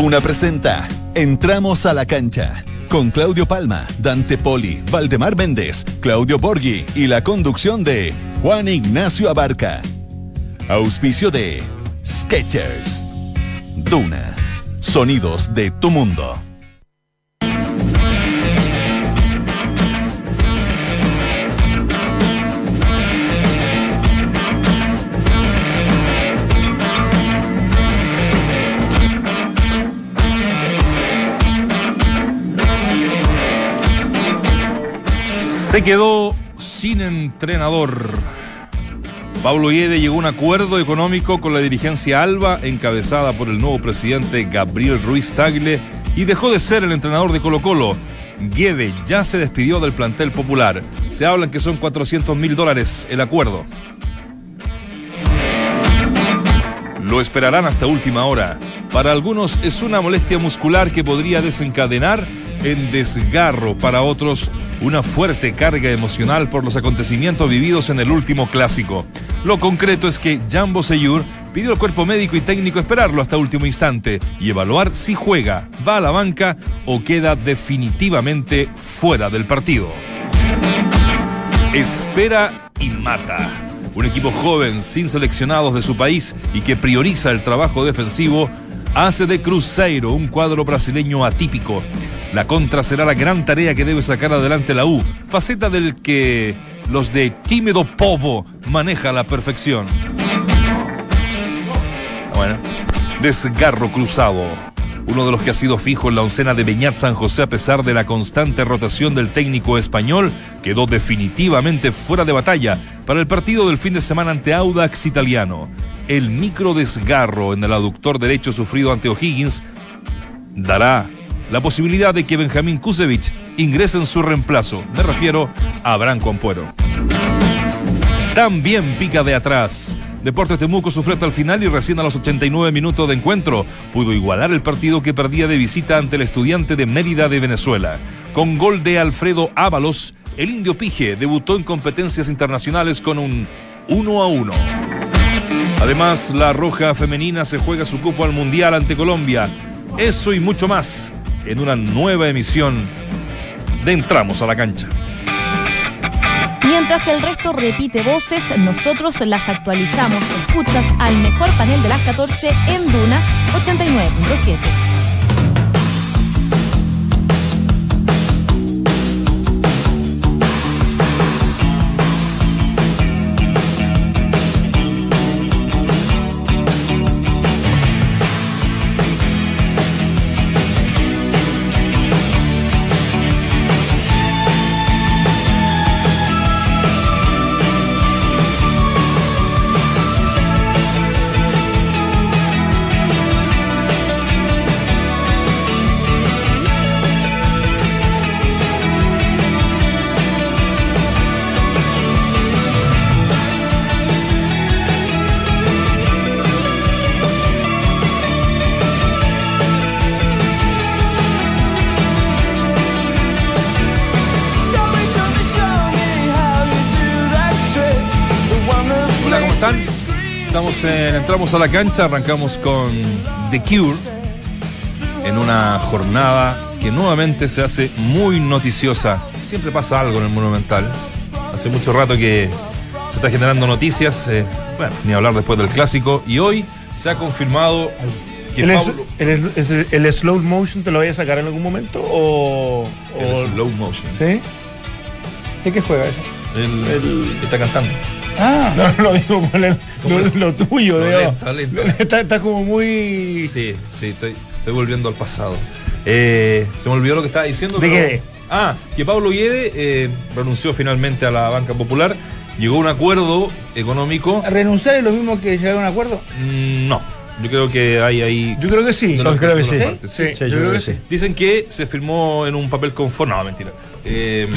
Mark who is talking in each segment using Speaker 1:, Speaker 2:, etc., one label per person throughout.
Speaker 1: Duna presenta Entramos a la cancha con Claudio Palma, Dante Poli, Valdemar Méndez, Claudio Borghi y la conducción de Juan Ignacio Abarca. Auspicio de Sketchers. Duna. Sonidos de tu mundo.
Speaker 2: Se quedó sin entrenador. Pablo Yede llegó a un acuerdo económico con la dirigencia Alba, encabezada por el nuevo presidente Gabriel Ruiz Tagle, y dejó de ser el entrenador de Colo Colo. Guede ya se despidió del plantel popular. Se hablan que son 400 mil dólares el acuerdo. Lo esperarán hasta última hora. Para algunos es una molestia muscular que podría desencadenar en desgarro. Para otros, una fuerte carga emocional por los acontecimientos vividos en el último clásico. Lo concreto es que Jambo Seyur pidió al cuerpo médico y técnico esperarlo hasta último instante y evaluar si juega, va a la banca o queda definitivamente fuera del partido. Espera y mata. Un equipo joven, sin seleccionados de su país y que prioriza el trabajo defensivo, hace de Cruzeiro un cuadro brasileño atípico. La contra será la gran tarea que debe sacar adelante la U, faceta del que los de Tímido Povo maneja a la perfección. Bueno, desgarro cruzado. Uno de los que ha sido fijo en la oncena de Beñat San José a pesar de la constante rotación del técnico español, quedó definitivamente fuera de batalla para el partido del fin de semana ante Audax Italiano. El micro desgarro en el aductor derecho sufrido ante O'Higgins dará la posibilidad de que Benjamín Kusevich ingrese en su reemplazo. Me refiero a Branco Ampuero. También pica de atrás. Deportes Temuco sufrió hasta el final y recién a los 89 minutos de encuentro pudo igualar el partido que perdía de visita ante el estudiante de Mérida de Venezuela. Con gol de Alfredo Ábalos, el indio Pige debutó en competencias internacionales con un 1 a 1. Además, la Roja Femenina se juega su cupo al Mundial ante Colombia. Eso y mucho más en una nueva emisión de Entramos a la Cancha.
Speaker 3: Mientras el resto repite voces, nosotros las actualizamos. Escuchas al mejor panel de las 14 en Duna 89.7.
Speaker 2: entramos a la cancha, arrancamos con The Cure en una jornada que nuevamente se hace muy noticiosa. Siempre pasa algo en el Monumental. Hace mucho rato que se está generando noticias, eh, bueno, ni hablar después del clásico. Y hoy se ha confirmado que
Speaker 4: ¿El, Pablo... el, slow motion te lo voy a sacar en algún momento? O,
Speaker 2: El slow motion.
Speaker 4: ¿Sí? ¿De qué juega eso?
Speaker 2: El, está cantando.
Speaker 4: Ah, no, lo digo con lo, tuyo, Está, como muy.
Speaker 2: Sí, sí, estoy, volviendo al pasado. Eh, se me olvidó lo que estaba diciendo.
Speaker 4: ¿De qué?
Speaker 2: Ah, que Pablo Guede eh, renunció finalmente a la banca popular. Llegó a un acuerdo económico.
Speaker 4: ¿Renunciar es lo mismo que llegar a un acuerdo?
Speaker 2: Mm, no. Yo creo que hay ahí.
Speaker 4: Yo creo que sí.
Speaker 2: yo creo que sí. Sí, yo, creo que sí. Dicen que se firmó en un papel conforme. No, mentira. Eh,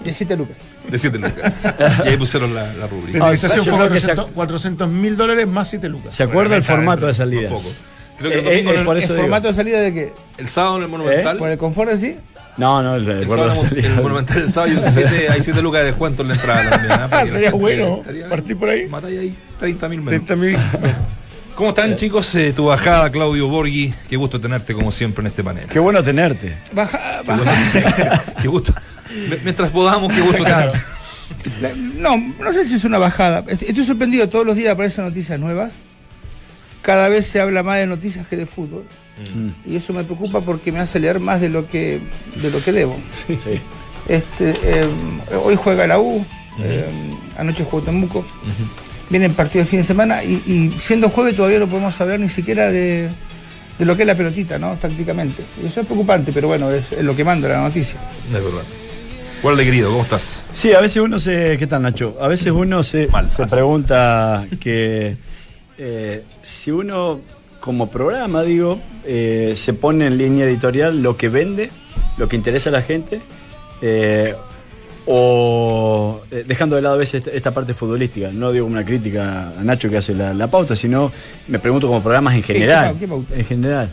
Speaker 4: De 7 lucas.
Speaker 2: De 7 lucas. y ahí pusieron la, la rúbrica.
Speaker 4: La indemnización fue 400 mil dólares más 7 lucas.
Speaker 5: ¿Se acuerda el formato de salida?
Speaker 2: Un poco.
Speaker 4: Creo que el, eh, eh, el, formato de salida de qué?
Speaker 2: El sábado en el Monumental.
Speaker 4: ¿Por el confort así?
Speaker 5: No, no, el,
Speaker 2: el, sábado, de el Monumental el sábado hay 7 lucas de descuento en la entrada
Speaker 4: también. ¿eh? Sería bueno partir por ahí.
Speaker 2: Matáis ahí 30 mil
Speaker 4: menos. 30 mil.
Speaker 2: ¿Cómo están, chicos? Eh, tu bajada, Claudio Borghi. Qué gusto tenerte, como siempre, en este panel.
Speaker 5: Qué bueno tenerte.
Speaker 6: Baja, baja.
Speaker 2: Qué gusto. Mientras podamos, qué gusto
Speaker 6: Claro. No, no sé si es una bajada. Est- Estoy sorprendido, todos los días aparecen noticias nuevas. Cada vez se habla más de noticias que de fútbol. Y eso me preocupa porque me hace leer más de lo que, de lo que debo.
Speaker 5: Sí.
Speaker 6: Este, eh, hoy juega la U, eh, anoche jugó Temuco. Vienen partidos de fin de semana y, y siendo jueves todavía no podemos hablar ni siquiera de, de lo que es la pelotita, ¿no? Tácticamente. Y eso es preocupante, pero bueno, es, es lo que manda la noticia.
Speaker 2: Es verdad. Guarde, querido, ¿cómo estás?
Speaker 5: Sí, a veces uno se. ¿Qué tal, Nacho? A veces uno se,
Speaker 2: Mal,
Speaker 5: se pregunta que eh, si uno, como programa, digo, eh, se pone en línea editorial lo que vende, lo que interesa a la gente, eh, o eh, dejando de lado a veces esta, esta parte futbolística. No digo una crítica a Nacho que hace la, la pauta, sino me pregunto como programas en general.
Speaker 6: qué pauta?
Speaker 5: En general.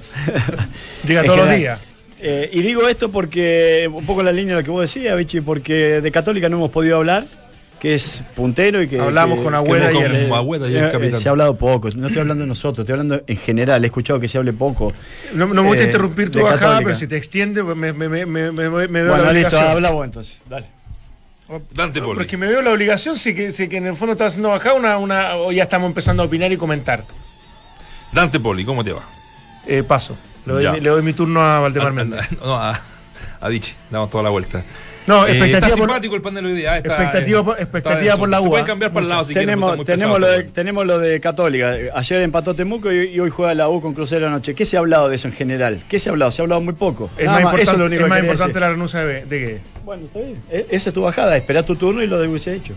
Speaker 4: Llega
Speaker 5: En
Speaker 4: todos los días.
Speaker 5: Eh, y digo esto porque, un poco en la línea de lo que vos decías, Vichy, porque de Católica no hemos podido hablar, que es puntero y que.
Speaker 4: Hablamos
Speaker 5: que-
Speaker 4: con
Speaker 5: eh,
Speaker 2: Con Agüeda y el capitán.
Speaker 5: Se ha hablado poco, no estoy hablando de nosotros, estoy hablando en general. He escuchado que se hable poco.
Speaker 4: No, no me gusta
Speaker 5: Eh,
Speaker 4: interrumpir tu bajada,
Speaker 5: Católica.
Speaker 4: pero si te extiende, me, me, me, me, me, me veo
Speaker 5: Bueno,
Speaker 4: la
Speaker 5: listo,
Speaker 4: obligación.
Speaker 5: habla vos entonces. Dale.
Speaker 2: Dante
Speaker 4: No,
Speaker 2: Poli.
Speaker 4: pero es que me veo la obligación, sí que, sí que en el fondo estás haciendo bajada una, una, o ya estamos empezando a opinar y comentar.
Speaker 2: Dante Poli, ¿cómo te va?
Speaker 4: Eh, paso. Le doy, mi, le doy mi turno a Valdemar Méndez.
Speaker 2: No, a, a Dichi, damos toda la vuelta.
Speaker 4: No,
Speaker 2: Eh,
Speaker 4: expectativa
Speaker 2: está
Speaker 4: por-
Speaker 2: simpático el panel hoy día. está,
Speaker 4: Expectativa
Speaker 2: eh,
Speaker 4: por-
Speaker 2: está
Speaker 4: expectativa
Speaker 2: denso.
Speaker 4: por la
Speaker 2: Se
Speaker 4: UA.
Speaker 2: pueden cambiar para el lado si quieren.
Speaker 5: tenemos,
Speaker 2: está muy
Speaker 5: tenemos, lo de,
Speaker 2: todo.
Speaker 5: tenemos lo de Católica. Ayer empató Temuco y, y hoy juega la U con Crucero anoche. ¿Qué se ha hablado de eso en general? ¿Qué se ha hablado? Se ha hablado muy poco.
Speaker 4: Es
Speaker 5: Nada
Speaker 4: más,
Speaker 5: eso es
Speaker 4: importante,
Speaker 5: lo único
Speaker 4: es
Speaker 5: que
Speaker 4: más
Speaker 5: quería
Speaker 4: importante
Speaker 5: decir.
Speaker 4: la renuncia de, de que.
Speaker 5: Bueno, está bien. E- Esa es tu bajada. Espera tu turno y lo de hubiese hecho.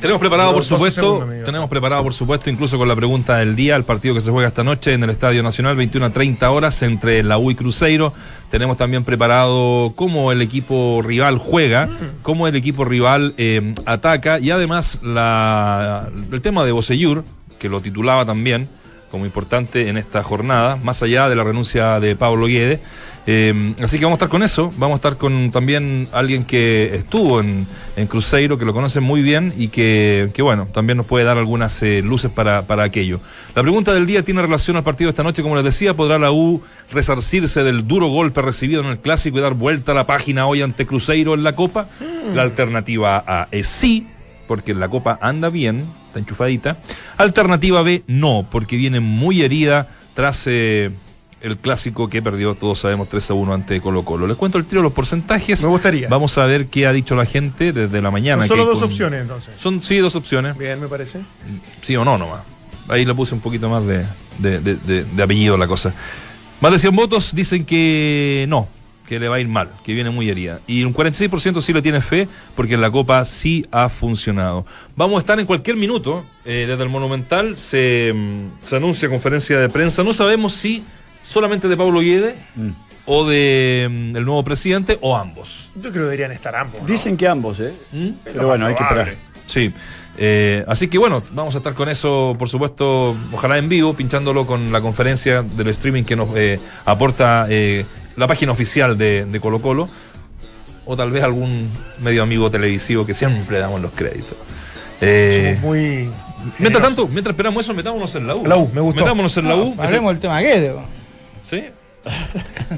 Speaker 2: Tenemos preparado, por supuesto,
Speaker 4: segundos,
Speaker 2: tenemos preparado, por supuesto, incluso con la pregunta del día, el partido que se juega esta noche en el Estadio Nacional, 21 a 30 horas entre la U y Cruzeiro. Tenemos también preparado cómo el equipo rival juega, cómo el equipo rival eh, ataca y además la, el tema de Boseyur, que lo titulaba también como importante en esta jornada, más allá de la renuncia de Pablo Guede. Eh, así que vamos a estar con eso, vamos a estar con también alguien que estuvo en, en Cruzeiro, que lo conoce muy bien y que, que, bueno, también nos puede dar algunas eh, luces para, para aquello. La pregunta del día tiene relación al partido de esta noche, como les decía, ¿podrá la U resarcirse del duro golpe recibido en el clásico y dar vuelta a la página hoy ante Cruzeiro en la Copa? La alternativa A es sí, porque la Copa anda bien, está enchufadita. Alternativa B, no, porque viene muy herida tras eh, el clásico que perdió, todos sabemos, 3 a 1 ante Colo Colo. Les cuento el tiro los porcentajes.
Speaker 4: Me gustaría.
Speaker 2: Vamos a ver qué ha dicho la gente desde la mañana.
Speaker 4: Son solo
Speaker 2: que
Speaker 4: dos
Speaker 2: con-
Speaker 4: opciones entonces.
Speaker 2: Son, sí, dos opciones.
Speaker 4: Bien, me parece.
Speaker 2: Sí o no nomás. Ahí le puse un poquito más de, de- de- de- de apellido a la cosa. Más de 100 votos dicen que no, que le va a ir mal, que viene muy herida. Y un 46% sí le tiene fe porque en la Copa sí ha funcionado. Vamos a estar en cualquier minuto. eh, desde el Monumental se, mm, se anuncia conferencia de prensa. No sabemos si solamente de Pablo Guede o de mm, el nuevo presidente o ambos.
Speaker 4: Yo creo que deberían estar ambos. ¿no?
Speaker 5: Dicen que ambos, ¿eh?
Speaker 2: ¿Mm?
Speaker 5: Pero bueno, hay que esperar.
Speaker 2: Sí. Eh, así que bueno, vamos a estar con eso, por supuesto, ojalá en vivo, pinchándolo con la conferencia del streaming que nos eh, aporta eh, la página oficial de, de Colo Colo, o tal vez algún medio amigo televisivo que siempre damos los créditos. Eh,
Speaker 4: Somos muy.
Speaker 2: mientras tanto, mientras esperamos eso, metámonos en la U.
Speaker 4: La U, me gustó.
Speaker 2: Metámonos en la U.
Speaker 6: No, hablemos del tema Guede. bo.
Speaker 2: Sí.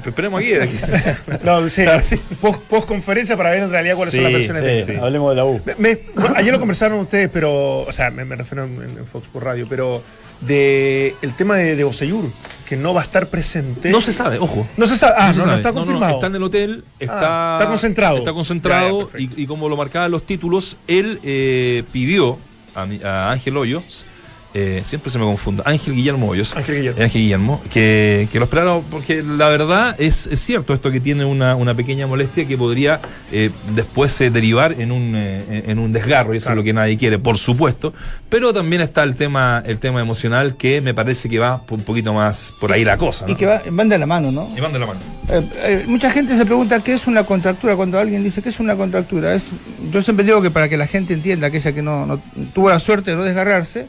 Speaker 2: Esperemos aquí. aquí.
Speaker 4: No, sí.
Speaker 2: Claro, sí.
Speaker 4: Post, post conferencia para ver en realidad cuáles son las versiones de
Speaker 5: Sí, hablemos de la U.
Speaker 4: Me- me- bueno, ayer lo conversaron ustedes, pero. O sea, me, me refiero en, en Fox por radio, pero. De el tema de, de Boseyur, que no va a estar presente.
Speaker 2: No se sabe, ojo.
Speaker 4: No se sabe. Ah, no,
Speaker 2: se
Speaker 4: no,
Speaker 2: sabe.
Speaker 4: está confirmado.
Speaker 2: está en el hotel, está,
Speaker 4: Ah, está concentrado.
Speaker 2: Está concentrado
Speaker 4: Ya, ya, perfecto.
Speaker 2: y, y como lo marcaban los títulos, él eh, pidió a, a Ángel Hoyos, eh, siempre se me confunda, Ángel Guillermo Hoyos,
Speaker 4: Ángel Guillermo.
Speaker 2: eh, Ángel Guillermo, que, que lo esperara, porque la verdad es, es cierto esto que tiene una, una pequeña molestia que podría eh, después eh, derivar en un, eh, en un desgarro, y eso
Speaker 4: Claro.
Speaker 2: es lo que nadie quiere, por supuesto, pero también está el tema, el tema emocional que me parece que va un poquito más por ahí la cosa.
Speaker 6: Y que va- van de la mano, ¿no?
Speaker 2: Y van de la mano.
Speaker 6: Eh, eh, mucha gente se pregunta qué es una contractura cuando alguien dice que es una contractura. Es, yo siempre digo que para que la gente entienda, aquella que no, no tuvo la suerte de no desgarrarse,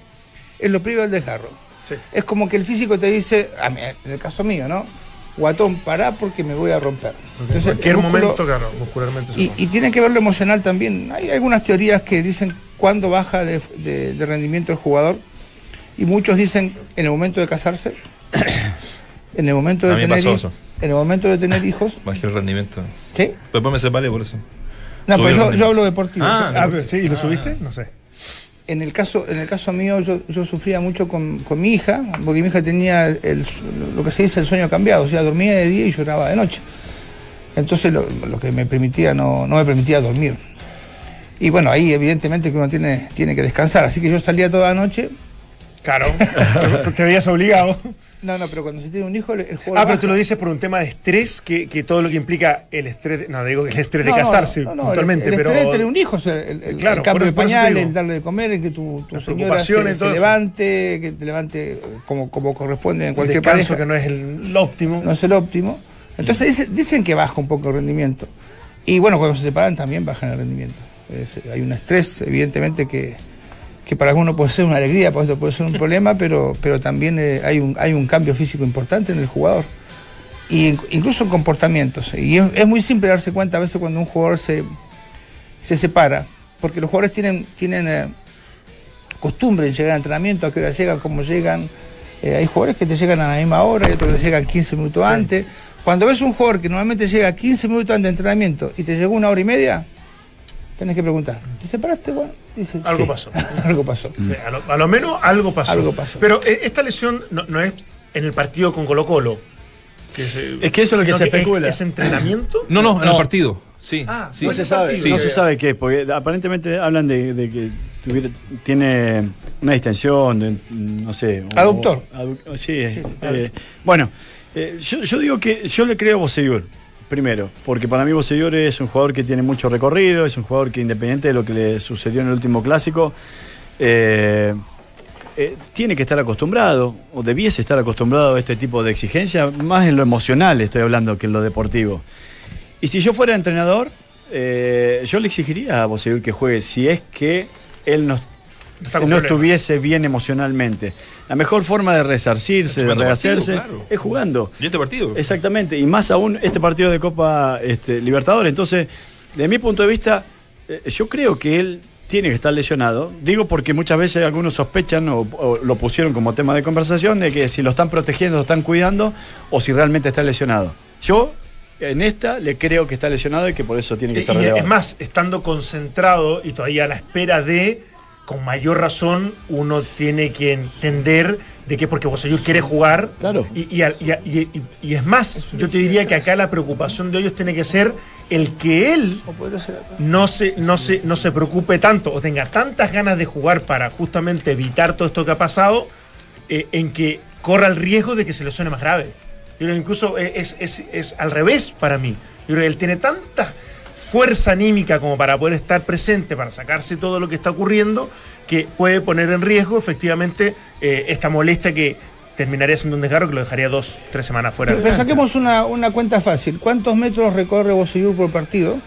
Speaker 6: es lo previo al desgarro.
Speaker 4: Sí.
Speaker 6: Es como que el físico te dice, a mí, en el caso mío, ¿no? Guatón, pará porque me voy a romper.
Speaker 4: En
Speaker 6: Entonces,
Speaker 4: cualquier
Speaker 6: músculo-
Speaker 4: momento, claro, muscularmente.
Speaker 6: Y, y tiene que ver lo emocional también. Hay algunas teorías que dicen cuándo baja de, de- de rendimiento el jugador. Y muchos dicen, en el momento de casarse, en el momento de tener
Speaker 2: pasó
Speaker 6: hi-
Speaker 2: eso.
Speaker 6: en el momento de tener hijos,
Speaker 2: Bajé el rendimiento.
Speaker 6: ¿sí?
Speaker 2: Después me separé por eso.
Speaker 6: No,
Speaker 2: Subí
Speaker 6: pero yo, hablo deportivo.
Speaker 2: Ah,
Speaker 6: o sea,
Speaker 4: Ah, pero sí, ¿y lo subiste? No sé.
Speaker 6: En el caso, en el caso mío, yo, yo sufría mucho con, con mi hija, porque mi hija tenía el, lo que se dice el sueño cambiado, o sea, dormía de día y lloraba de noche. Entonces lo, que me permitía no, no me permitía dormir. Y bueno, ahí evidentemente que uno tiene, tiene que descansar, así que yo salía toda la noche.
Speaker 4: Claro. te veías obligado.
Speaker 6: No, no, pero cuando se tiene un hijo, el, juego
Speaker 4: Ah, pero
Speaker 6: baja.
Speaker 4: tú lo dices por un tema de estrés, que, que todo lo que implica el estrés. no, digo que el estrés
Speaker 6: No,
Speaker 4: de casarse
Speaker 6: no, no,
Speaker 4: puntualmente,
Speaker 6: el, el
Speaker 4: pero.
Speaker 6: estrés de tener un hijo, o sea, el, el-
Speaker 4: Claro,
Speaker 6: el cambio de
Speaker 4: digo.
Speaker 6: el darle de comer, el que tu, tu señora se, levante, que te levante como, como corresponde en cualquier pareja.
Speaker 4: que no es el, óptimo.
Speaker 6: no es el óptimo. Entonces dice- dicen que baja un poco el rendimiento. Y bueno, cuando se separan también bajan el rendimiento. Es- hay un estrés, evidentemente, que, que para algunos puede ser una alegría, para otros puede ser un problema, pero, pero también eh, hay, un, hay un cambio físico importante en el jugador. Y in- incluso en comportamientos. Y es, es muy simple darse cuenta a veces cuando un jugador se, se separa, porque los jugadores tienen, tienen eh, costumbre en llegar al entrenamiento, a qué hora llegan, cómo llegan. Eh, hay jugadores que te llegan a la misma hora y otros que te llegan 15 minutos antes. Cuando ves un jugador que normalmente llega 15 minutos antes de entrenamiento y te llegó una hora y media, tenés que preguntar, ¿te separaste, Juan? Dices,
Speaker 4: Algo
Speaker 6: "Sí".
Speaker 4: pasó.
Speaker 6: algo pasó.
Speaker 4: Eh, A lo, a lo menos algo pasó.
Speaker 6: Algo pasó.
Speaker 4: Pero eh, esta lesión no, no es en el partido con Colo Colo.
Speaker 5: Es que eso es lo que se
Speaker 4: es-
Speaker 5: especula.
Speaker 4: ¿Es, entrenamiento?
Speaker 2: No, no, en el partido. Sí.
Speaker 4: Ah,
Speaker 2: sí.
Speaker 5: no se sabe,
Speaker 2: Sí.
Speaker 5: no se sabe qué, porque aparentemente hablan de, de que tuviera- tiene una distensión, de, no sé.
Speaker 6: Aductor.
Speaker 5: o- adu- sí,
Speaker 6: Sí,
Speaker 5: eh, bueno, eh, yo, yo digo que yo le creo a Boseyur, primero, porque para mí Boseyur es un jugador que tiene mucho recorrido, es un jugador que independiente de lo que le sucedió en el último clásico, eh, eh, tiene que estar acostumbrado, o debiese estar acostumbrado a este tipo de exigencia, más en lo emocional estoy hablando que en lo deportivo. Y si yo fuera entrenador, eh, yo le exigiría a Boseyur que juegue si es que él no, No
Speaker 4: problemas.
Speaker 5: estuviese bien emocionalmente. La mejor forma de resarcirse, de rehacerse,
Speaker 2: partido, claro.
Speaker 5: es jugando.
Speaker 2: ¿Y este partido?
Speaker 5: Exactamente, y más aún este partido de Copa este, Libertadores. Entonces, de mi punto de vista, eh, yo creo que él tiene que estar lesionado. Digo porque muchas veces algunos sospechan o, o lo pusieron como tema de conversación de que si lo están protegiendo, lo están cuidando o si realmente está lesionado. Yo en esta le creo que está lesionado y que por eso tiene que ser relevado.
Speaker 4: es más, estando concentrado y todavía a la espera de, con mayor razón, uno tiene que entender de que porque Bosellur quiere jugar.
Speaker 5: Claro.
Speaker 4: Y, y a- y a- y- y- y es más, yo te diría que acá la preocupación de ellos tiene que ser el que él no se, no, se, no se preocupe tanto o tenga tantas ganas de jugar para justamente evitar todo esto que ha pasado, eh, en que corra el riesgo de que se le suene más grave. Yo creo que incluso es, es- es al revés para mí. Yo creo que él tiene tanta fuerza anímica como para poder estar presente, para sacarse todo lo que está ocurriendo, que puede poner en riesgo efectivamente eh, esta molestia que terminaría siendo un desgarro que lo dejaría dos, tres semanas fuera.
Speaker 6: Pero, saquemos una, una cuenta fácil. ¿Cuántos metros recorre Bosellur por partido?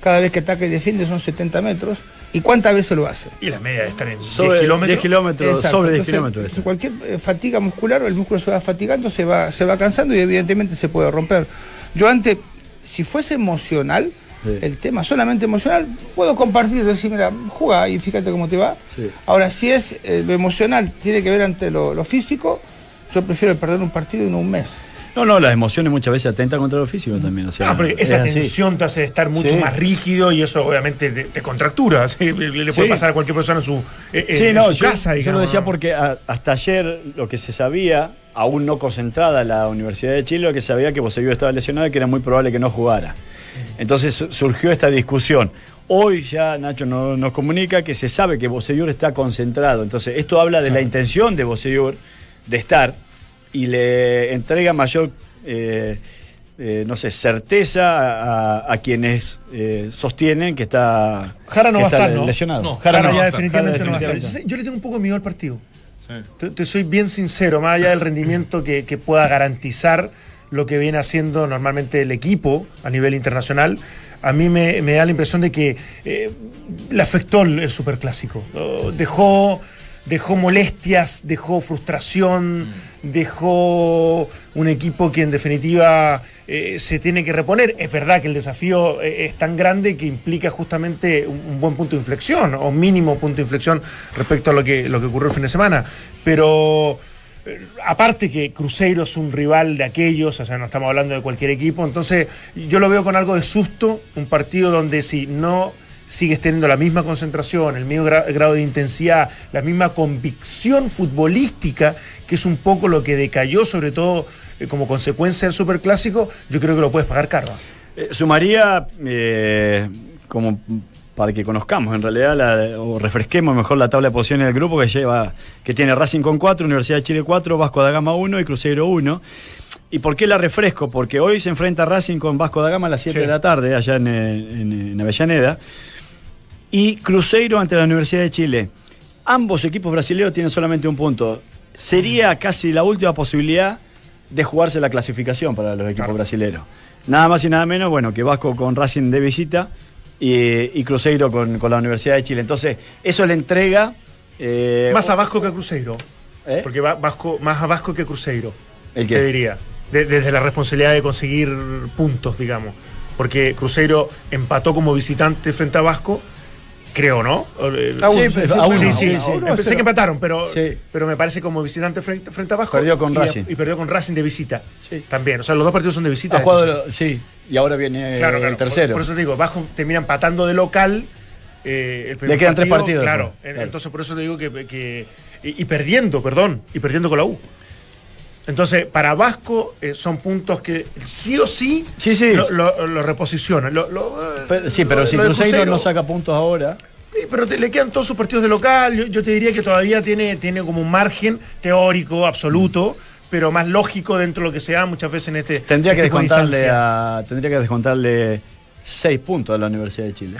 Speaker 6: Cada vez que ataca y defiende son 70 metros. ¿Y cuántas veces lo hace?
Speaker 4: Y la media de estar en 10
Speaker 5: sobre
Speaker 4: kilómetros.
Speaker 5: 10 kilómetros,
Speaker 6: Exacto.
Speaker 5: sobre 10
Speaker 6: Entonces,
Speaker 5: kilómetros.
Speaker 6: entonces, cualquier eh, fatiga muscular, el músculo se va fatigando, se va, se va cansando y evidentemente se puede romper. Yo antes, si fuese emocional,
Speaker 5: Sí.
Speaker 6: el tema solamente emocional, puedo compartir, decir, mira, juega y fíjate cómo te va.
Speaker 5: Sí.
Speaker 6: Ahora, si es eh, lo emocional, tiene que ver ante lo, lo físico, yo prefiero perder un partido y no un mes.
Speaker 5: No, no, las emociones muchas veces atentan contra lo físico también. O sea,
Speaker 4: Ah, porque
Speaker 5: es
Speaker 4: esa
Speaker 5: así.
Speaker 4: tensión te hace estar mucho
Speaker 5: Sí.
Speaker 4: más rígido y eso obviamente te, te contractura. ¿sí? Le, puede
Speaker 5: Sí.
Speaker 4: pasar a cualquier persona en su, eh, eh,
Speaker 5: Sí,
Speaker 4: en
Speaker 5: no,
Speaker 4: su
Speaker 5: yo,
Speaker 4: casa.
Speaker 5: yo
Speaker 4: digamos,
Speaker 5: lo decía porque a- hasta ayer lo que se sabía, aún no concentrada la Universidad de Chile, lo que sabía que Bosellur estaba lesionado y que era muy probable que no jugara. Entonces su- surgió esta discusión. Hoy ya Nacho no- nos comunica que se sabe que Bosellur está concentrado. Entonces esto habla de la intención de Bosellur de estar y le entrega mayor, eh, eh, no sé, certeza a, a quienes eh, sostienen que está,
Speaker 4: Jara no
Speaker 5: que
Speaker 4: va a
Speaker 5: está
Speaker 4: estar, ¿no?
Speaker 5: lesionado.
Speaker 2: No,
Speaker 5: Jara
Speaker 4: Jara
Speaker 5: no
Speaker 4: ya
Speaker 5: va a estar.
Speaker 4: definitivamente no va a estar. yo le tengo un poco de miedo al partido.
Speaker 2: Sí.
Speaker 4: Te, te soy bien sincero, más allá del rendimiento que, que pueda garantizar lo que viene haciendo normalmente el equipo a nivel internacional, a mí me, me da la impresión de que eh, le afectó el, el superclásico. Lo Dejó dejó molestias, dejó frustración, dejó un equipo que en definitiva eh, se tiene que reponer. Es verdad que el desafío eh, es tan grande que implica justamente un, un buen punto de inflexión o mínimo punto de inflexión respecto a lo que, lo que ocurrió el fin de semana. Pero aparte que Cruzeiro es un rival de aquellos, o sea, no estamos hablando de cualquier equipo, entonces yo lo veo con algo de susto, un partido donde si no sigues teniendo la misma concentración, el mismo gra- grado de intensidad, la misma convicción futbolística, que es un poco lo que decayó, sobre todo eh, como consecuencia del superclásico, yo creo que lo puedes pagar caro.
Speaker 5: Eh, sumaría, eh, como para que conozcamos en realidad, la- o refresquemos mejor la tabla de posiciones del grupo que lleva, que tiene Racing con 4, Universidad de Chile 4, Vasco da Gama 1 y Cruzeiro 1. ¿Y por qué la refresco? Porque hoy se enfrenta Racing con Vasco da Gama a las 7
Speaker 4: Sí.
Speaker 5: de la tarde, allá en, en, en Avellaneda, y Cruzeiro ante la Universidad de Chile. Ambos equipos brasileños tienen solamente un punto. Sería casi la última posibilidad de jugarse la clasificación para los equipos
Speaker 4: Claro.
Speaker 5: brasileños. Nada más y nada menos, bueno, que Vasco con Racing de visita y, y Cruzeiro con, con la Universidad de Chile. Entonces, eso le entrega... eh,
Speaker 4: Más a Vasco que a Cruzeiro,
Speaker 5: ¿eh?
Speaker 4: porque va Vasco, más a Vasco que a Cruzeiro.
Speaker 5: ¿El qué?
Speaker 4: ¿Qué diría? De- desde la responsabilidad de conseguir puntos, digamos. Porque Cruzeiro empató como visitante frente a Vasco, creo, ¿no? Eh,
Speaker 5: Sí,
Speaker 6: sí, sí,
Speaker 4: Sí, Pensé que empataron, pero, pero me parece como visitante frente, frente a Vasco.
Speaker 5: Perdió con
Speaker 4: y,
Speaker 5: Racing.
Speaker 4: Y perdió con Racing de visita.
Speaker 5: Sí.
Speaker 4: También. O sea, los dos partidos son de visita.
Speaker 5: Ha jugado lo- sí, y ahora viene
Speaker 4: Claro, claro.
Speaker 5: el tercero.
Speaker 4: Por, por eso te digo, Vasco termina empatando de local. eh, el primer
Speaker 5: Le quedan tres partidos,
Speaker 4: Claro.
Speaker 5: pues, claro.
Speaker 4: Entonces, por eso te digo que. que- y, y perdiendo, perdón. Y perdiendo con la U. Entonces, para Vasco eh, son puntos que sí o sí,
Speaker 5: Sí, sí.
Speaker 4: Lo, lo- lo reposicionan. Lo-
Speaker 5: Pero- sí, pero si Cruzeiro no saca puntos ahora...
Speaker 4: Sí, pero te- le quedan todos sus partidos de local. Yo, yo te diría que todavía tiene, tiene como un margen teórico, absoluto, pero más lógico dentro de lo que se da muchas veces en este.
Speaker 5: Tendría que
Speaker 4: este
Speaker 5: descontarle a, tendría que descontarle seis puntos a la Universidad de Chile.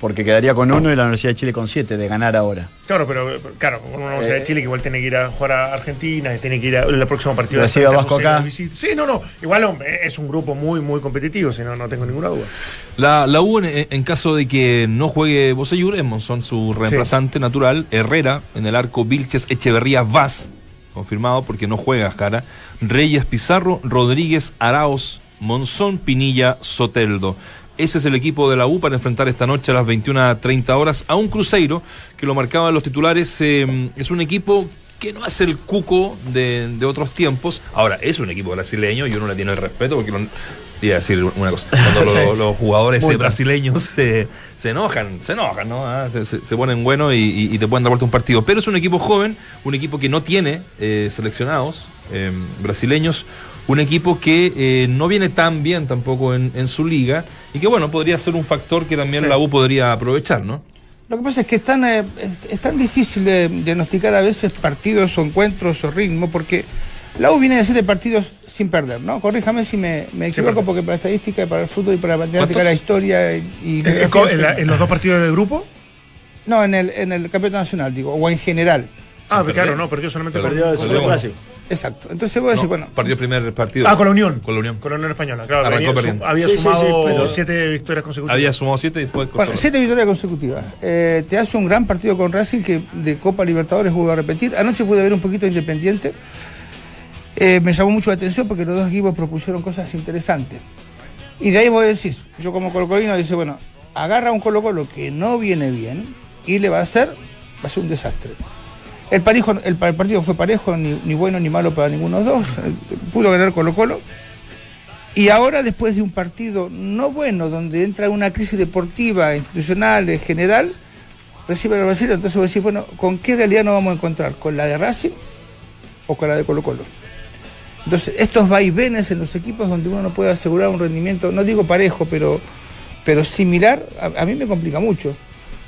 Speaker 5: Porque quedaría con uno y la Universidad de Chile con siete de ganar ahora.
Speaker 4: claro, pero claro, con una Universidad
Speaker 5: Eh,
Speaker 4: de Chile que igual tiene que ir a jugar a Argentina, que tiene que ir a el próximo partido.
Speaker 5: A Vasco acá.
Speaker 4: de visita. Sí, no, no. Igual hombre, es un grupo muy, muy competitivo, si no, no tengo ninguna duda.
Speaker 2: La, la U, en, en caso de que no juegue Boseyur, es Monzón su reemplazante natural, Herrera, en el arco Vilches Echeverría Vaz, confirmado porque no juega Jara, Reyes Pizarro, Rodríguez Araos, Monzón Pinilla Soteldo. Ese es el equipo de la U para enfrentar esta noche a las 21.30 horas a un Cruzeiro, que lo marcaban los titulares, eh, es un equipo que no es el cuco de, de otros tiempos. Ahora, es un equipo brasileño y uno le tiene el respeto porque lo, iba a decir una cosa, cuando lo- los jugadores eh, brasileños se, se enojan, se enojan, ¿no? Ah, se, ponen buenos y, y- y te pueden dar vuelta un partido. Pero es un equipo joven, un equipo que no tiene eh, seleccionados eh, brasileños, un equipo que eh, no viene tan bien tampoco en, en su liga y que, bueno, podría ser un factor que también
Speaker 4: Sí.
Speaker 2: la U podría aprovechar, ¿no?
Speaker 6: Lo que pasa es que es tan, eh, es, tan difícil de diagnosticar a veces partidos o encuentros o ritmo, porque la U viene de siete partidos sin perder, ¿no? Corríjame si me, me equivoco, porque para estadística, para el fútbol y para la la historia y... y
Speaker 4: ¿En, en co- en la- en los dos partidos del grupo?
Speaker 6: No, en el, en el campeonato nacional, digo, o en general.
Speaker 4: Ah, claro, no, perdió solamente
Speaker 5: Perdió el clásico.
Speaker 6: Exacto. Entonces voy a decir,
Speaker 2: No,
Speaker 6: bueno,
Speaker 2: Partió el primer partido.
Speaker 4: Ah, con la Unión.
Speaker 2: Con la Unión.
Speaker 4: Con la Unión Española, claro.
Speaker 2: Arrancó
Speaker 4: venía- su- había
Speaker 5: Sí,
Speaker 4: sumado
Speaker 5: sí, pero-
Speaker 4: siete victorias consecutivas.
Speaker 2: Había sumado siete y después...
Speaker 6: Bueno, siete victorias consecutivas. Eh, te hace un gran partido con Racing que de Copa Libertadores vuelvo a repetir. Anoche pude ver un poquito de Independiente. Eh, me llamó mucho la atención porque los dos equipos propusieron cosas interesantes. Y de ahí vos decís, yo como colocolino dice, bueno, agarra un Colo Colo que no viene bien y le va a hacer, va a ser un desastre. El, parejo, el, pa- el partido fue parejo, ni, bueno ni malo para ninguno de los dos. Pudo ganar Colo Colo. Y ahora, después de un partido no bueno, donde entra una crisis deportiva, institucional, en general, recibe el Brasil, entonces vos decís, bueno, ¿con qué realidad nos vamos a encontrar? ¿Con la de Racing o con la de Colo Colo? Entonces, estos vaivenes en los equipos donde uno no puede asegurar un rendimiento, no digo parejo, pero, pero similar, a, a mí me complica mucho.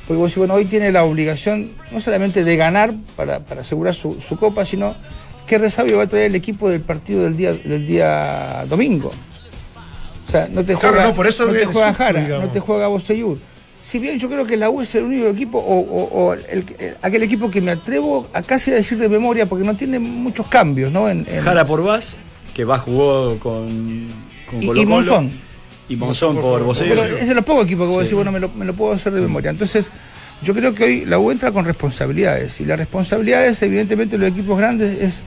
Speaker 6: Porque vos decís, bueno, hoy tiene la obligación no solamente de ganar para, para asegurar su, su copa, sino qué resabio va a traer el equipo del partido del día, del día domingo. O sea, no te
Speaker 4: Claro,
Speaker 6: juega,
Speaker 4: no, por eso
Speaker 6: no te juega
Speaker 4: susto,
Speaker 6: Jara,
Speaker 4: digamos.
Speaker 6: no te juega Boseyur. Si bien yo creo que la U es el único equipo, o, o- o el- el- aquel equipo que me atrevo a casi a decir de memoria, porque no tiene muchos cambios, ¿no? En, en-
Speaker 5: Jara por Vaz, que va jugó con, con
Speaker 6: y Monzón.
Speaker 5: Y Monzón por
Speaker 4: por-.
Speaker 6: Pero es de los pocos equipos que vos decís, bueno, me lo, me lo puedo hacer de memoria. Entonces, Yo creo que hoy la U entra con responsabilidades y las responsabilidades, evidentemente, de los equipos grandes es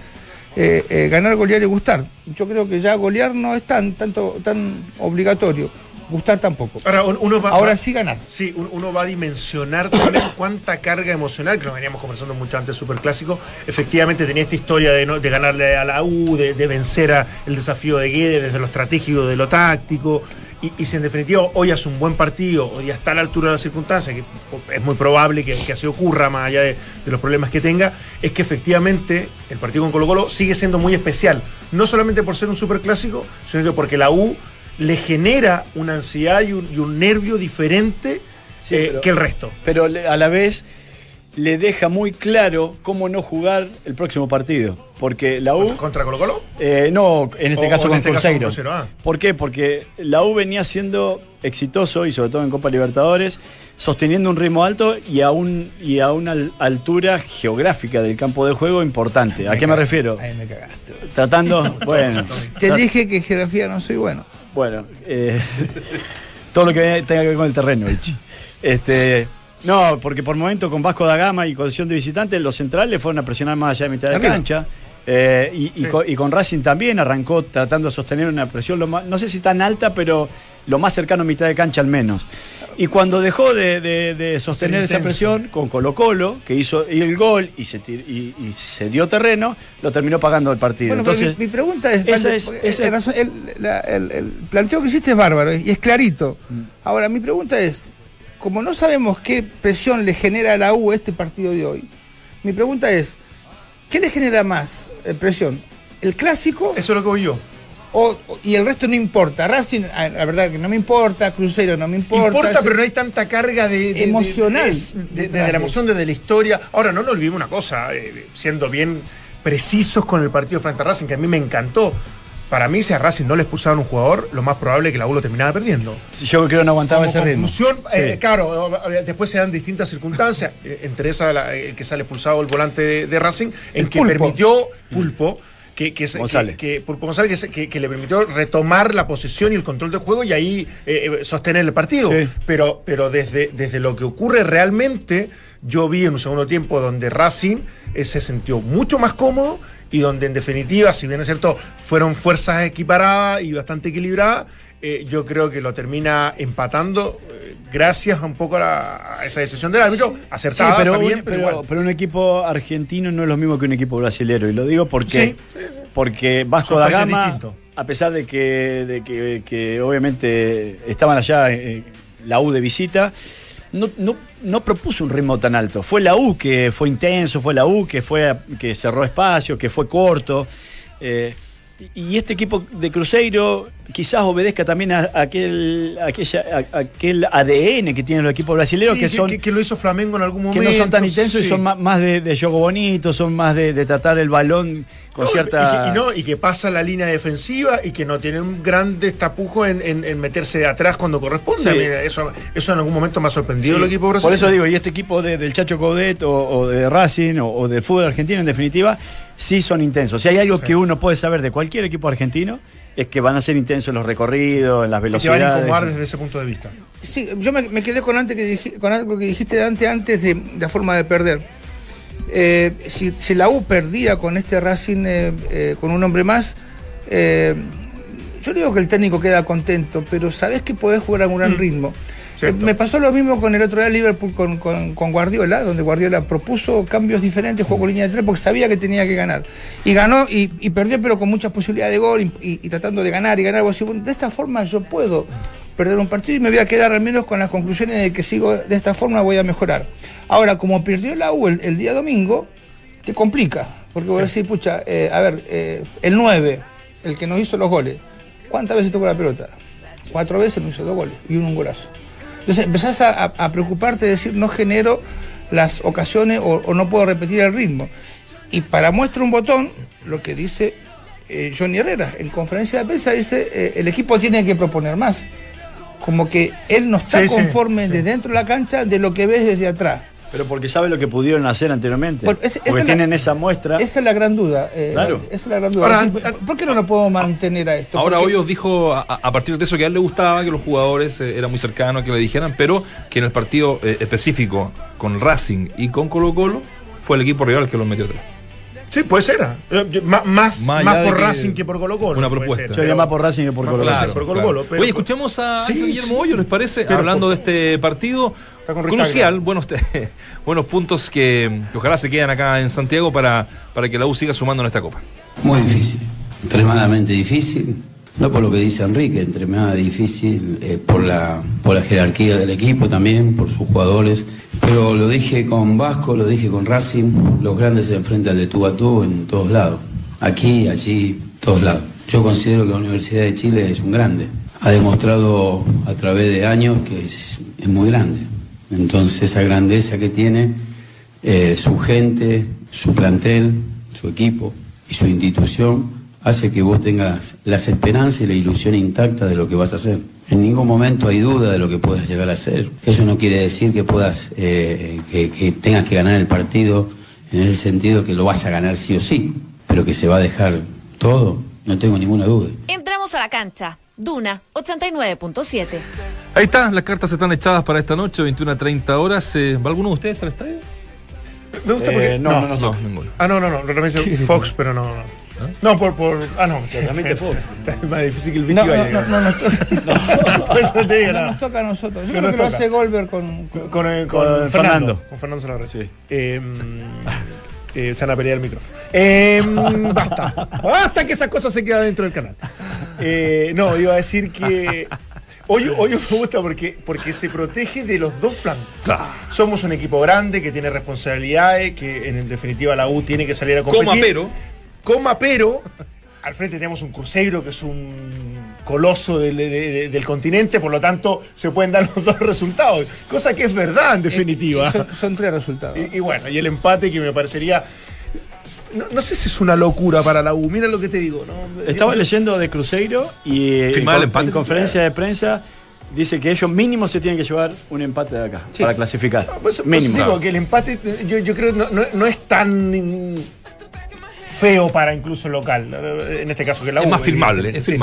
Speaker 6: eh, eh, ganar, golear y gustar. Yo creo que ya golear no es tan, tanto, tan obligatorio gustar tampoco.
Speaker 4: Ahora, un- uno va,
Speaker 6: Ahora
Speaker 4: va-
Speaker 6: sí ganar.
Speaker 4: Sí, un- uno va a dimensionar también cuánta carga emocional, que lo veníamos conversando mucho antes, Super Clásico, efectivamente tenía esta historia de, no- de ganarle a la U, de, de vencer a el desafío de Guede desde lo estratégico, de lo táctico, y, y si en definitiva hoy hace un buen partido, hoy está a la altura de las circunstancias, que es muy probable que, que así ocurra, más allá de, de los problemas que tenga, es que efectivamente el partido con Colo Colo sigue siendo muy especial, no solamente por ser un Super Clásico, sino que porque la U le genera una ansiedad y un, y un nervio diferente
Speaker 5: Sí,
Speaker 4: eh,
Speaker 5: pero-
Speaker 4: que el resto.
Speaker 5: Pero a la vez le deja muy claro cómo no jugar el próximo partido. Porque la U.
Speaker 4: ¿Contra Colo Colo?
Speaker 5: Eh, no, en este
Speaker 4: O-
Speaker 5: caso
Speaker 4: o en
Speaker 5: con
Speaker 4: este caso
Speaker 5: Cruzeiro.
Speaker 4: Ah.
Speaker 5: ¿Por qué? Porque la U venía siendo exitoso y sobre todo en Copa Libertadores, sosteniendo un ritmo alto y a, un, y a una al- altura geográfica del campo de juego importante. ¿A qué me refiero?
Speaker 6: Ahí me cagaste.
Speaker 5: Tratando, bueno,
Speaker 6: Te dije que en geografía no soy bueno.
Speaker 5: bueno, eh, todo lo que tenga que ver con el terreno. Este, no, porque por momento con Vasco da Gama y condición de visitante, los centrales fueron a presionar más allá de mitad de
Speaker 6: Arriba.
Speaker 5: cancha. eh, y, con, y con Racing también arrancó tratando de sostener una presión, lo más- no sé si tan alta, pero lo más cercano a mitad de cancha al menos. Y cuando dejó de, de- de sostener esa presión con Colo Colo, que hizo el gol y se, tir- y, y se dio terreno, lo terminó pagando el partido.
Speaker 6: Bueno,
Speaker 5: Entonces,
Speaker 6: mi, mi pregunta es,
Speaker 5: esa
Speaker 6: Valde,
Speaker 5: es-
Speaker 6: porque,
Speaker 5: esa es-
Speaker 6: razón, el, la- el- el planteo que hiciste es bárbaro y es clarito.
Speaker 5: Mm.
Speaker 6: Ahora, mi pregunta es, como no sabemos qué presión le genera a la U este partido de hoy, mi pregunta es, ¿qué le genera más eh, presión? ¿El clásico
Speaker 4: Eso es lo que voy yo.
Speaker 6: o, y el resto no importa? Racing, ah, la verdad que no me importa, Cruzeiro no me importa.
Speaker 4: Importa, pero no hay tanta carga de,
Speaker 6: Emocional.
Speaker 4: de, la emoción desde la historia. Ahora, no nos olvidemos una cosa, eh, siendo bien precisos con el partido frente a Racing, que a mí me encantó. Para mí, si a Racing no le expulsaban un jugador, lo más probable es que la U lo terminaba perdiendo.
Speaker 5: yo creo que no aguantaba
Speaker 4: Como
Speaker 5: ese ritmo.
Speaker 4: eh,
Speaker 5: Sí.
Speaker 4: claro, eh, después se dan distintas circunstancias, eh, entre esas la- el que sale expulsado el volante de, de Racing,
Speaker 6: El
Speaker 4: que
Speaker 6: Pulpo.
Speaker 4: permitió Pulpo. Que, que,
Speaker 5: González.
Speaker 4: que, que le permitió retomar la posesión y el control del juego y ahí eh, sostener el partido.
Speaker 5: Sí.
Speaker 4: Pero, pero desde, desde lo que ocurre realmente, yo vi en un segundo tiempo donde Racing eh, se sintió mucho más cómodo y donde en definitiva, si bien es cierto, fueron fuerzas equiparadas y bastante equilibradas, eh, yo creo que lo termina empatando eh, gracias un poco a, la- a esa decisión del árbitro, acertada,
Speaker 5: Sí, pero, un,
Speaker 4: pero,
Speaker 5: pero-
Speaker 4: igual.
Speaker 5: pero un equipo argentino no es lo mismo que un equipo brasilero. Y lo digo porque,
Speaker 4: Sí.
Speaker 5: porque Vasco da Gama, a pesar de que, de que, que obviamente estaban allá eh, la U de visita, no, no, no propuso un ritmo tan alto. Fue la U que fue intenso, fue la U que, fue, que cerró espacio, que fue corto. eh, y este equipo de Cruzeiro quizás obedezca también a, aquel, aquella, a- aquel ADN que tienen los equipos brasileños,
Speaker 4: Sí,
Speaker 5: que
Speaker 4: que,
Speaker 5: son
Speaker 4: que- que lo hizo Flamengo en algún
Speaker 5: que
Speaker 4: momento.
Speaker 5: no son tan intensos y son más, más de, de juego bonito, son más de, de tratar el balón con
Speaker 4: No,
Speaker 5: cierta.
Speaker 4: Y que, y no, y que pasa la línea defensiva y que no tienen un gran destapujo en, en- en meterse atrás cuando corresponde.
Speaker 5: Sí.
Speaker 4: Eso, eso en algún momento me ha sorprendido el equipo
Speaker 5: Por
Speaker 4: brasileño.
Speaker 5: eso digo, y este equipo de- del Chacho Coudet o, o de Racing o, o del fútbol argentino, en definitiva, sí son intensos. Si hay algo que uno puede saber de cualquier equipo argentino, es que van a ser intensos en los recorridos, en las
Speaker 4: que te van a incomodar
Speaker 5: velocidades.
Speaker 4: desde ese punto de vista.
Speaker 6: Sí, yo me, me quedé con, antes que con algo que dijiste antes, antes de, de la forma de perder. Eh, si, si la U perdía con este Racing, eh, eh, con un hombre más, eh, yo digo que el técnico queda contento, pero sabes que podés jugar a un gran ritmo.
Speaker 4: Cierto.
Speaker 6: me pasó lo mismo con el otro día Liverpool con, con- con Guardiola, donde Guardiola propuso cambios diferentes, jugó con línea de tres porque sabía que tenía que ganar. Y ganó y, y perdió, pero con muchas posibilidades de gol y, y- y tratando de ganar y ganar. Vos decís, bueno, de esta forma yo puedo perder un partido y me voy a quedar al menos con las conclusiones de que sigo de esta forma voy a mejorar. Ahora, como perdió la U el, el día domingo, te complica, porque vos decís, pucha, eh, a ver, eh, el 9, el que nos hizo los goles, ¿cuántas veces tocó la pelota? Cuatro veces nos hizo dos goles y uno un golazo. Entonces empezás a, a- a preocuparte de decir, no genero las ocasiones o, o no puedo repetir el ritmo. Y para muestra un botón, lo que dice eh, Johnny Herrera en conferencia de prensa, dice, eh, el equipo tiene que proponer más. Como que él no está
Speaker 4: Sí, sí,
Speaker 6: conforme
Speaker 4: sí.
Speaker 6: de dentro de la cancha de lo que ves desde atrás.
Speaker 5: Pero porque sabe lo que pudieron hacer anteriormente.
Speaker 6: Bueno, ese- esa
Speaker 5: porque
Speaker 6: la-
Speaker 5: tienen esa muestra.
Speaker 6: Esa es la gran duda. eh,
Speaker 5: Claro.
Speaker 6: Esa es la gran duda.
Speaker 4: Ahora,
Speaker 6: ¿por- ¿Por qué no lo podemos mantener a esto?
Speaker 2: Ahora Hoyos dijo a, a partir de eso que a él le gustaba, que los jugadores eh, era muy cercano que le dijeran, pero que en el partido eh, específico con Racing y con Colo Colo fue el equipo rival que los metió atrás.
Speaker 4: Sí, puede ser. Más, por
Speaker 2: que-
Speaker 4: Racing que por Colo Colo.
Speaker 2: una propuesta.
Speaker 4: ser,
Speaker 5: Yo más por Racing que por Colo Colo.
Speaker 4: Racing, por Colo Colo, pero-
Speaker 2: Oye, escuchemos a
Speaker 4: Sí,
Speaker 2: Guillermo
Speaker 4: sí.
Speaker 2: Hoyos, ¿les parece?
Speaker 4: Pero
Speaker 2: Hablando
Speaker 4: por-
Speaker 2: de este partido
Speaker 4: Está con
Speaker 2: crucial, buenos, te- buenos puntos que, que ojalá se queden acá en Santiago para, para que la U siga sumando en esta copa.
Speaker 7: Muy difícil, extremadamente difícil. No por lo que dice Enrique, extremadamente difícil eh, por, la, por la jerarquía del equipo también, por sus jugadores. Pero lo dije con Vasco, lo dije con Racing, los grandes se enfrentan de tú a tú en todos lados. Aquí, allí, todos lados. Yo considero que la Universidad de Chile es un grande. Ha demostrado a través de años que es, es muy grande. Entonces esa grandeza que tiene eh, su gente, su plantel, su equipo y su institución hace que vos tengas las esperanzas y la ilusión intacta de lo que vas a hacer. En ningún momento hay duda de lo que puedas llegar a hacer. Eso no quiere decir que puedas, eh, que, tengas que ganar el partido en el sentido que lo vas a ganar sí o sí, pero que se va a dejar todo, no tengo ninguna duda.
Speaker 3: A la cancha. Duna 89.7.
Speaker 2: Ahí está, las cartas están echadas para esta noche, 21 a 30 horas. Eh, ¿Va alguno de ustedes al estadio?
Speaker 4: Me gusta
Speaker 5: Eh,
Speaker 4: porque.
Speaker 5: no, no, no.
Speaker 2: No, ninguno.
Speaker 4: Ah, no, no, no. Transmite Fox, pero no. No, no por, por. Ah, no. sí,
Speaker 5: transmite Fox.
Speaker 4: Es más difícil que el
Speaker 6: No,
Speaker 4: bicho
Speaker 6: no,
Speaker 4: vaya.
Speaker 6: no, no, nos to-
Speaker 4: Por eso te digo,
Speaker 6: no
Speaker 4: no.
Speaker 6: nos toca a nosotros. Yo
Speaker 4: No
Speaker 6: creo que lo
Speaker 4: toca.
Speaker 6: hace Goldberg con, con-
Speaker 4: Con, eh,
Speaker 5: Con
Speaker 4: con Fernando.
Speaker 5: Fernando.
Speaker 4: Con Fernando Solarre.
Speaker 5: Sí.
Speaker 4: Eh, eh, se van a pelear el micrófono. Eh, basta. Basta que esa cosa se queda dentro del canal. Eh, no, iba a decir que. Hoy, hoy me gusta porque, porque se protege de los dos flancos. Somos un equipo grande que tiene responsabilidades, que en definitiva la U tiene que salir a competir.
Speaker 2: Coma, pero.
Speaker 4: Coma, pero al frente tenemos un Cruzeiro que es un coloso del, de- de- del continente, por lo tanto se pueden dar los dos resultados, cosa que es verdad en definitiva.
Speaker 6: Y son, son tres resultados.
Speaker 4: Y, y bueno, y el empate que me parecería... No, no sé si es una locura para la U, mira lo que te digo. ¿no?
Speaker 5: Estaba leyendo de Cruzeiro y eh, en, en conferencia de prensa dice que ellos mínimo se tienen que llevar un empate de acá
Speaker 6: Sí.
Speaker 5: para clasificar.
Speaker 4: Eso- por eso
Speaker 5: mínimo.
Speaker 4: digo que el empate, yo, yo creo, no, no- no es tan feo para incluso el local, en este caso que la
Speaker 2: Es
Speaker 4: U,
Speaker 2: más firmable, es
Speaker 4: sí.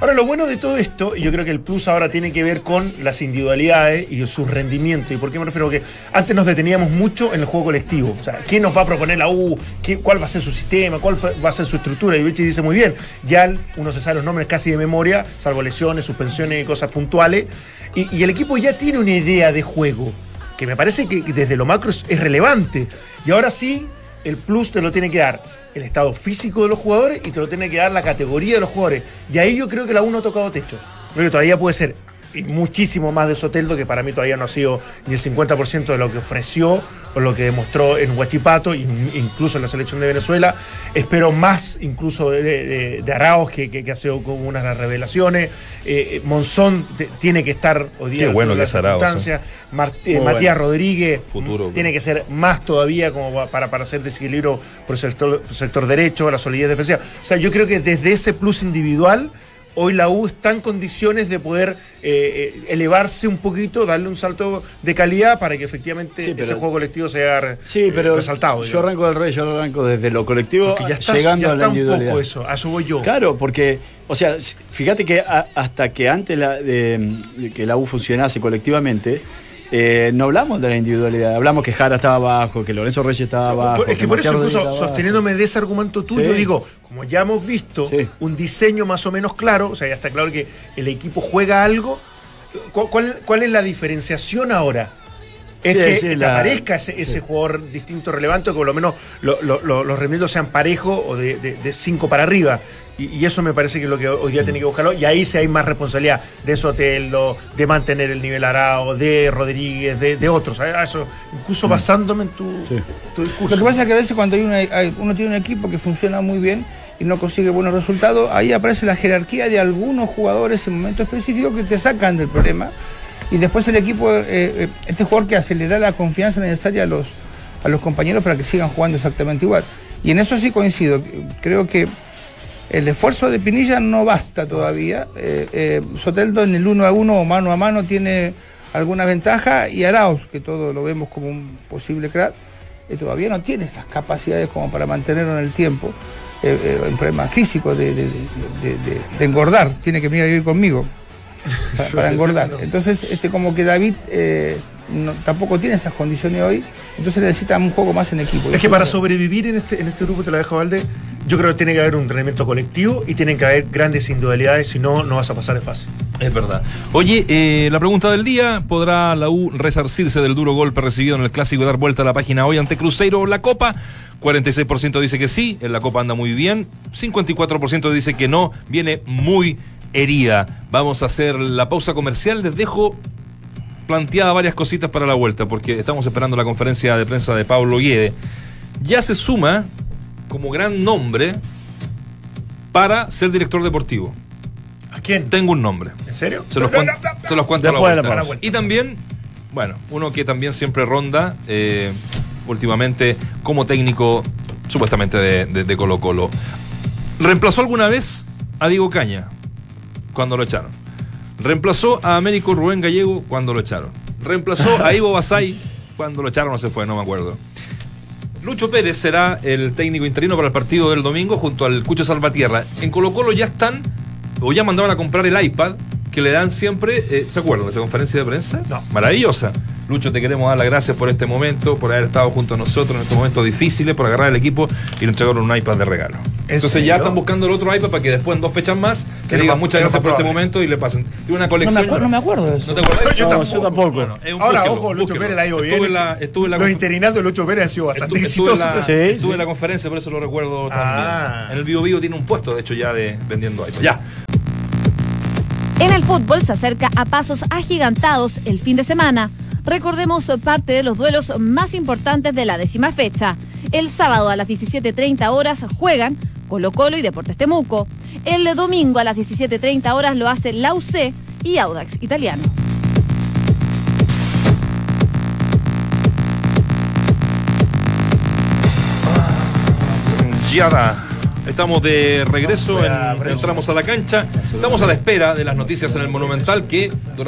Speaker 4: Ahora, lo bueno de todo esto, y yo creo que el plus ahora tiene que ver con las individualidades y sus rendimientos. ¿Y por qué me refiero? Que antes nos deteníamos mucho en el juego colectivo. O sea, ¿qué nos va a proponer la U? ¿Qué- ¿Cuál va a ser su sistema? ¿Cuál va a ser su estructura? Y Vichy dice muy bien, ya uno se sabe los nombres casi de memoria, salvo lesiones, suspensiones y cosas puntuales. Y, y el equipo ya tiene una idea de juego, que me parece que desde lo macro es, es relevante. Y ahora sí, el plus te lo tiene que dar el estado físico de los jugadores y te lo tiene que dar la categoría de los jugadores. Y ahí yo creo que la U no ha tocado techo. Creo que todavía puede ser y muchísimo más de Soteldo, que para mí todavía no ha sido ni el 50% de lo que ofreció o lo que demostró en Huachipato, in- incluso en la selección de Venezuela. Espero más incluso de, de- de Arauz, que, que- que ha sido como una de las revelaciones. Eh, Monzón te- tiene que estar hoy día
Speaker 2: Qué bueno que es.
Speaker 4: Mart- eh, Matías
Speaker 5: bueno.
Speaker 4: Rodríguez
Speaker 2: Futuro,
Speaker 4: tiene que ser más todavía como pa- para, para hacer desequilibrio por el sector, por el sector derecho, la solidez defensiva. O sea, yo creo que desde ese plus individual, hoy la U está en condiciones de poder eh, eh, elevarse un poquito, darle un salto de calidad para que efectivamente
Speaker 5: Sí, pero-
Speaker 4: ese juego colectivo sea
Speaker 5: Sí,
Speaker 4: eh,
Speaker 5: pero
Speaker 4: resaltado.
Speaker 5: yo
Speaker 4: digamos.
Speaker 5: arranco del rey, yo arranco desde lo colectivo,
Speaker 4: ya está,
Speaker 5: llegando
Speaker 4: ya
Speaker 5: a la
Speaker 4: está un
Speaker 5: individualidad.
Speaker 4: poco eso, a eso voy yo.
Speaker 5: Claro, porque, o sea, fíjate que a- hasta que antes la- de, de que la U funcionase colectivamente, eh, no hablamos de la individualidad, hablamos que Jara estaba abajo, que Lorenzo Reyes estaba abajo.
Speaker 4: es que por eso, incluso
Speaker 5: abajo.
Speaker 4: sosteniéndome de ese argumento tuyo,
Speaker 5: Sí.
Speaker 4: digo, como ya hemos visto
Speaker 5: Sí.
Speaker 4: un diseño más o menos claro, o sea, ya está claro que el equipo juega algo, ¿cu- ¿cuál, cuál es la diferenciación ahora? Es que,
Speaker 5: sí,
Speaker 4: que
Speaker 5: la-
Speaker 4: aparezca ese, ese jugador distinto, relevante, que por lo menos lo- lo- lo- los rendimientos sean parejos o de 5 para arriba. Y, y eso me parece que es lo que hoy día tiene que buscarlo. Y ahí sí hay más responsabilidad de Soteldo, de mantener el nivel Arao, de Rodríguez, de, de otros. A Eso, incluso basándome en tu,
Speaker 5: Sí.
Speaker 4: tu discurso.
Speaker 6: Lo que pasa es que a veces cuando hay una- hay- uno tiene un equipo que funciona muy bien y no consigue buenos resultados, ahí aparece la jerarquía de algunos jugadores en momentos específicos que te sacan del problema. Y después el equipo, eh, eh, este jugador que hace, le da la confianza necesaria a los, a los compañeros para que sigan jugando exactamente igual. Y en eso sí coincido. Creo que el esfuerzo de Pinilla no basta todavía. Eh, eh, Soteldo en el uno a uno o mano a mano tiene alguna ventaja y Arauz, que todo lo vemos como un posible crack, eh, todavía no tiene esas capacidades como para mantenerlo en el tiempo. En problemas físicos de, de- de- de- de engordar, tiene que venir a vivir conmigo para, para engordar. Entonces, este, como que David no- tampoco tiene esas condiciones hoy, entonces necesita un juego más en equipo.
Speaker 4: Es que para sobrevivir en este, en este grupo, te lo dejo, Valde, yo creo que tiene que haber un entrenamiento colectivo y tienen que haber grandes individualidades, si no, no vas a pasar de fase.
Speaker 2: Es verdad. Oye, eh, la pregunta del día, ¿podrá la U resarcirse del duro golpe recibido en el clásico y dar vuelta a la página hoy ante Cruzeiro o la Copa? 46% dice que sí, en la Copa anda muy bien, 54% dice que no, viene muy herida. Vamos a hacer la pausa comercial, les dejo planteada varias cositas para la vuelta, porque estamos esperando la conferencia de prensa de Pablo Guede. Ya se suma como gran nombre para ser director deportivo.
Speaker 4: ¿A quién?
Speaker 2: Tengo un nombre.
Speaker 4: ¿En serio?
Speaker 2: Se los, cuento,
Speaker 4: no, no, no.
Speaker 2: se los cuento a la vuelta. Y también, bueno, uno que también siempre ronda eh, últimamente como técnico supuestamente de, de- de Colo Colo. Reemplazó alguna vez a Diego Caña cuando lo echaron. Reemplazó a Américo Rubén Gallego cuando lo echaron. Reemplazó a Ivo Basay cuando lo echaron, no se fue, no me acuerdo. Lucho Pérez será el técnico interino para el partido del domingo junto al Cucho Salvatierra. En Colo Colo ya están, o ya mandaban a comprar el iPad que le dan siempre, eh, ¿se acuerdan de esa conferencia de prensa?
Speaker 4: No.
Speaker 2: Maravillosa. Lucho, te queremos dar las gracias por este momento, por haber estado junto a nosotros en estos momentos difíciles, por agarrar el equipo y le entregaron un iPad de regalo.
Speaker 4: ¿En
Speaker 2: Entonces
Speaker 4: serio?
Speaker 2: ya están buscando el otro iPad para que después en dos fechas más que digan muchas gracias por este momento y le pasen. Tiene una
Speaker 6: No me,
Speaker 2: colección.
Speaker 6: acuerdo, no me acuerdo de eso.
Speaker 2: ¿No te acuerdas?
Speaker 4: Yo tampoco.
Speaker 5: yo tampoco.
Speaker 2: Bueno, es un-
Speaker 4: Ahora,
Speaker 2: búsquelo,
Speaker 4: ojo, Lucho. Pérez la ha ido bien.
Speaker 2: Estuve en la, estuve en la
Speaker 4: Los interinatos de Lucho Pérez han sido bastante
Speaker 2: Estuve, estuve en
Speaker 4: exitosos.
Speaker 2: la,
Speaker 5: Sí,
Speaker 2: estuve
Speaker 5: sí.
Speaker 2: en la conferencia, por eso lo recuerdo
Speaker 4: Ah.
Speaker 2: también. En el Bio Bio tiene un puesto, de hecho, ya de vendiendo iPad. Ya.
Speaker 3: En el fútbol se acerca a pasos agigantados el fin de semana. Recordemos parte de los duelos más importantes de la décima fecha. El sábado a las 17.30 horas juegan Colo Colo y Deportes Temuco. El domingo a las 17.30 horas lo hace la UC y Audax Italiano.
Speaker 2: Yada. Estamos de regreso, en- entramos a la cancha. Estamos a la espera de las noticias en el Monumental que durante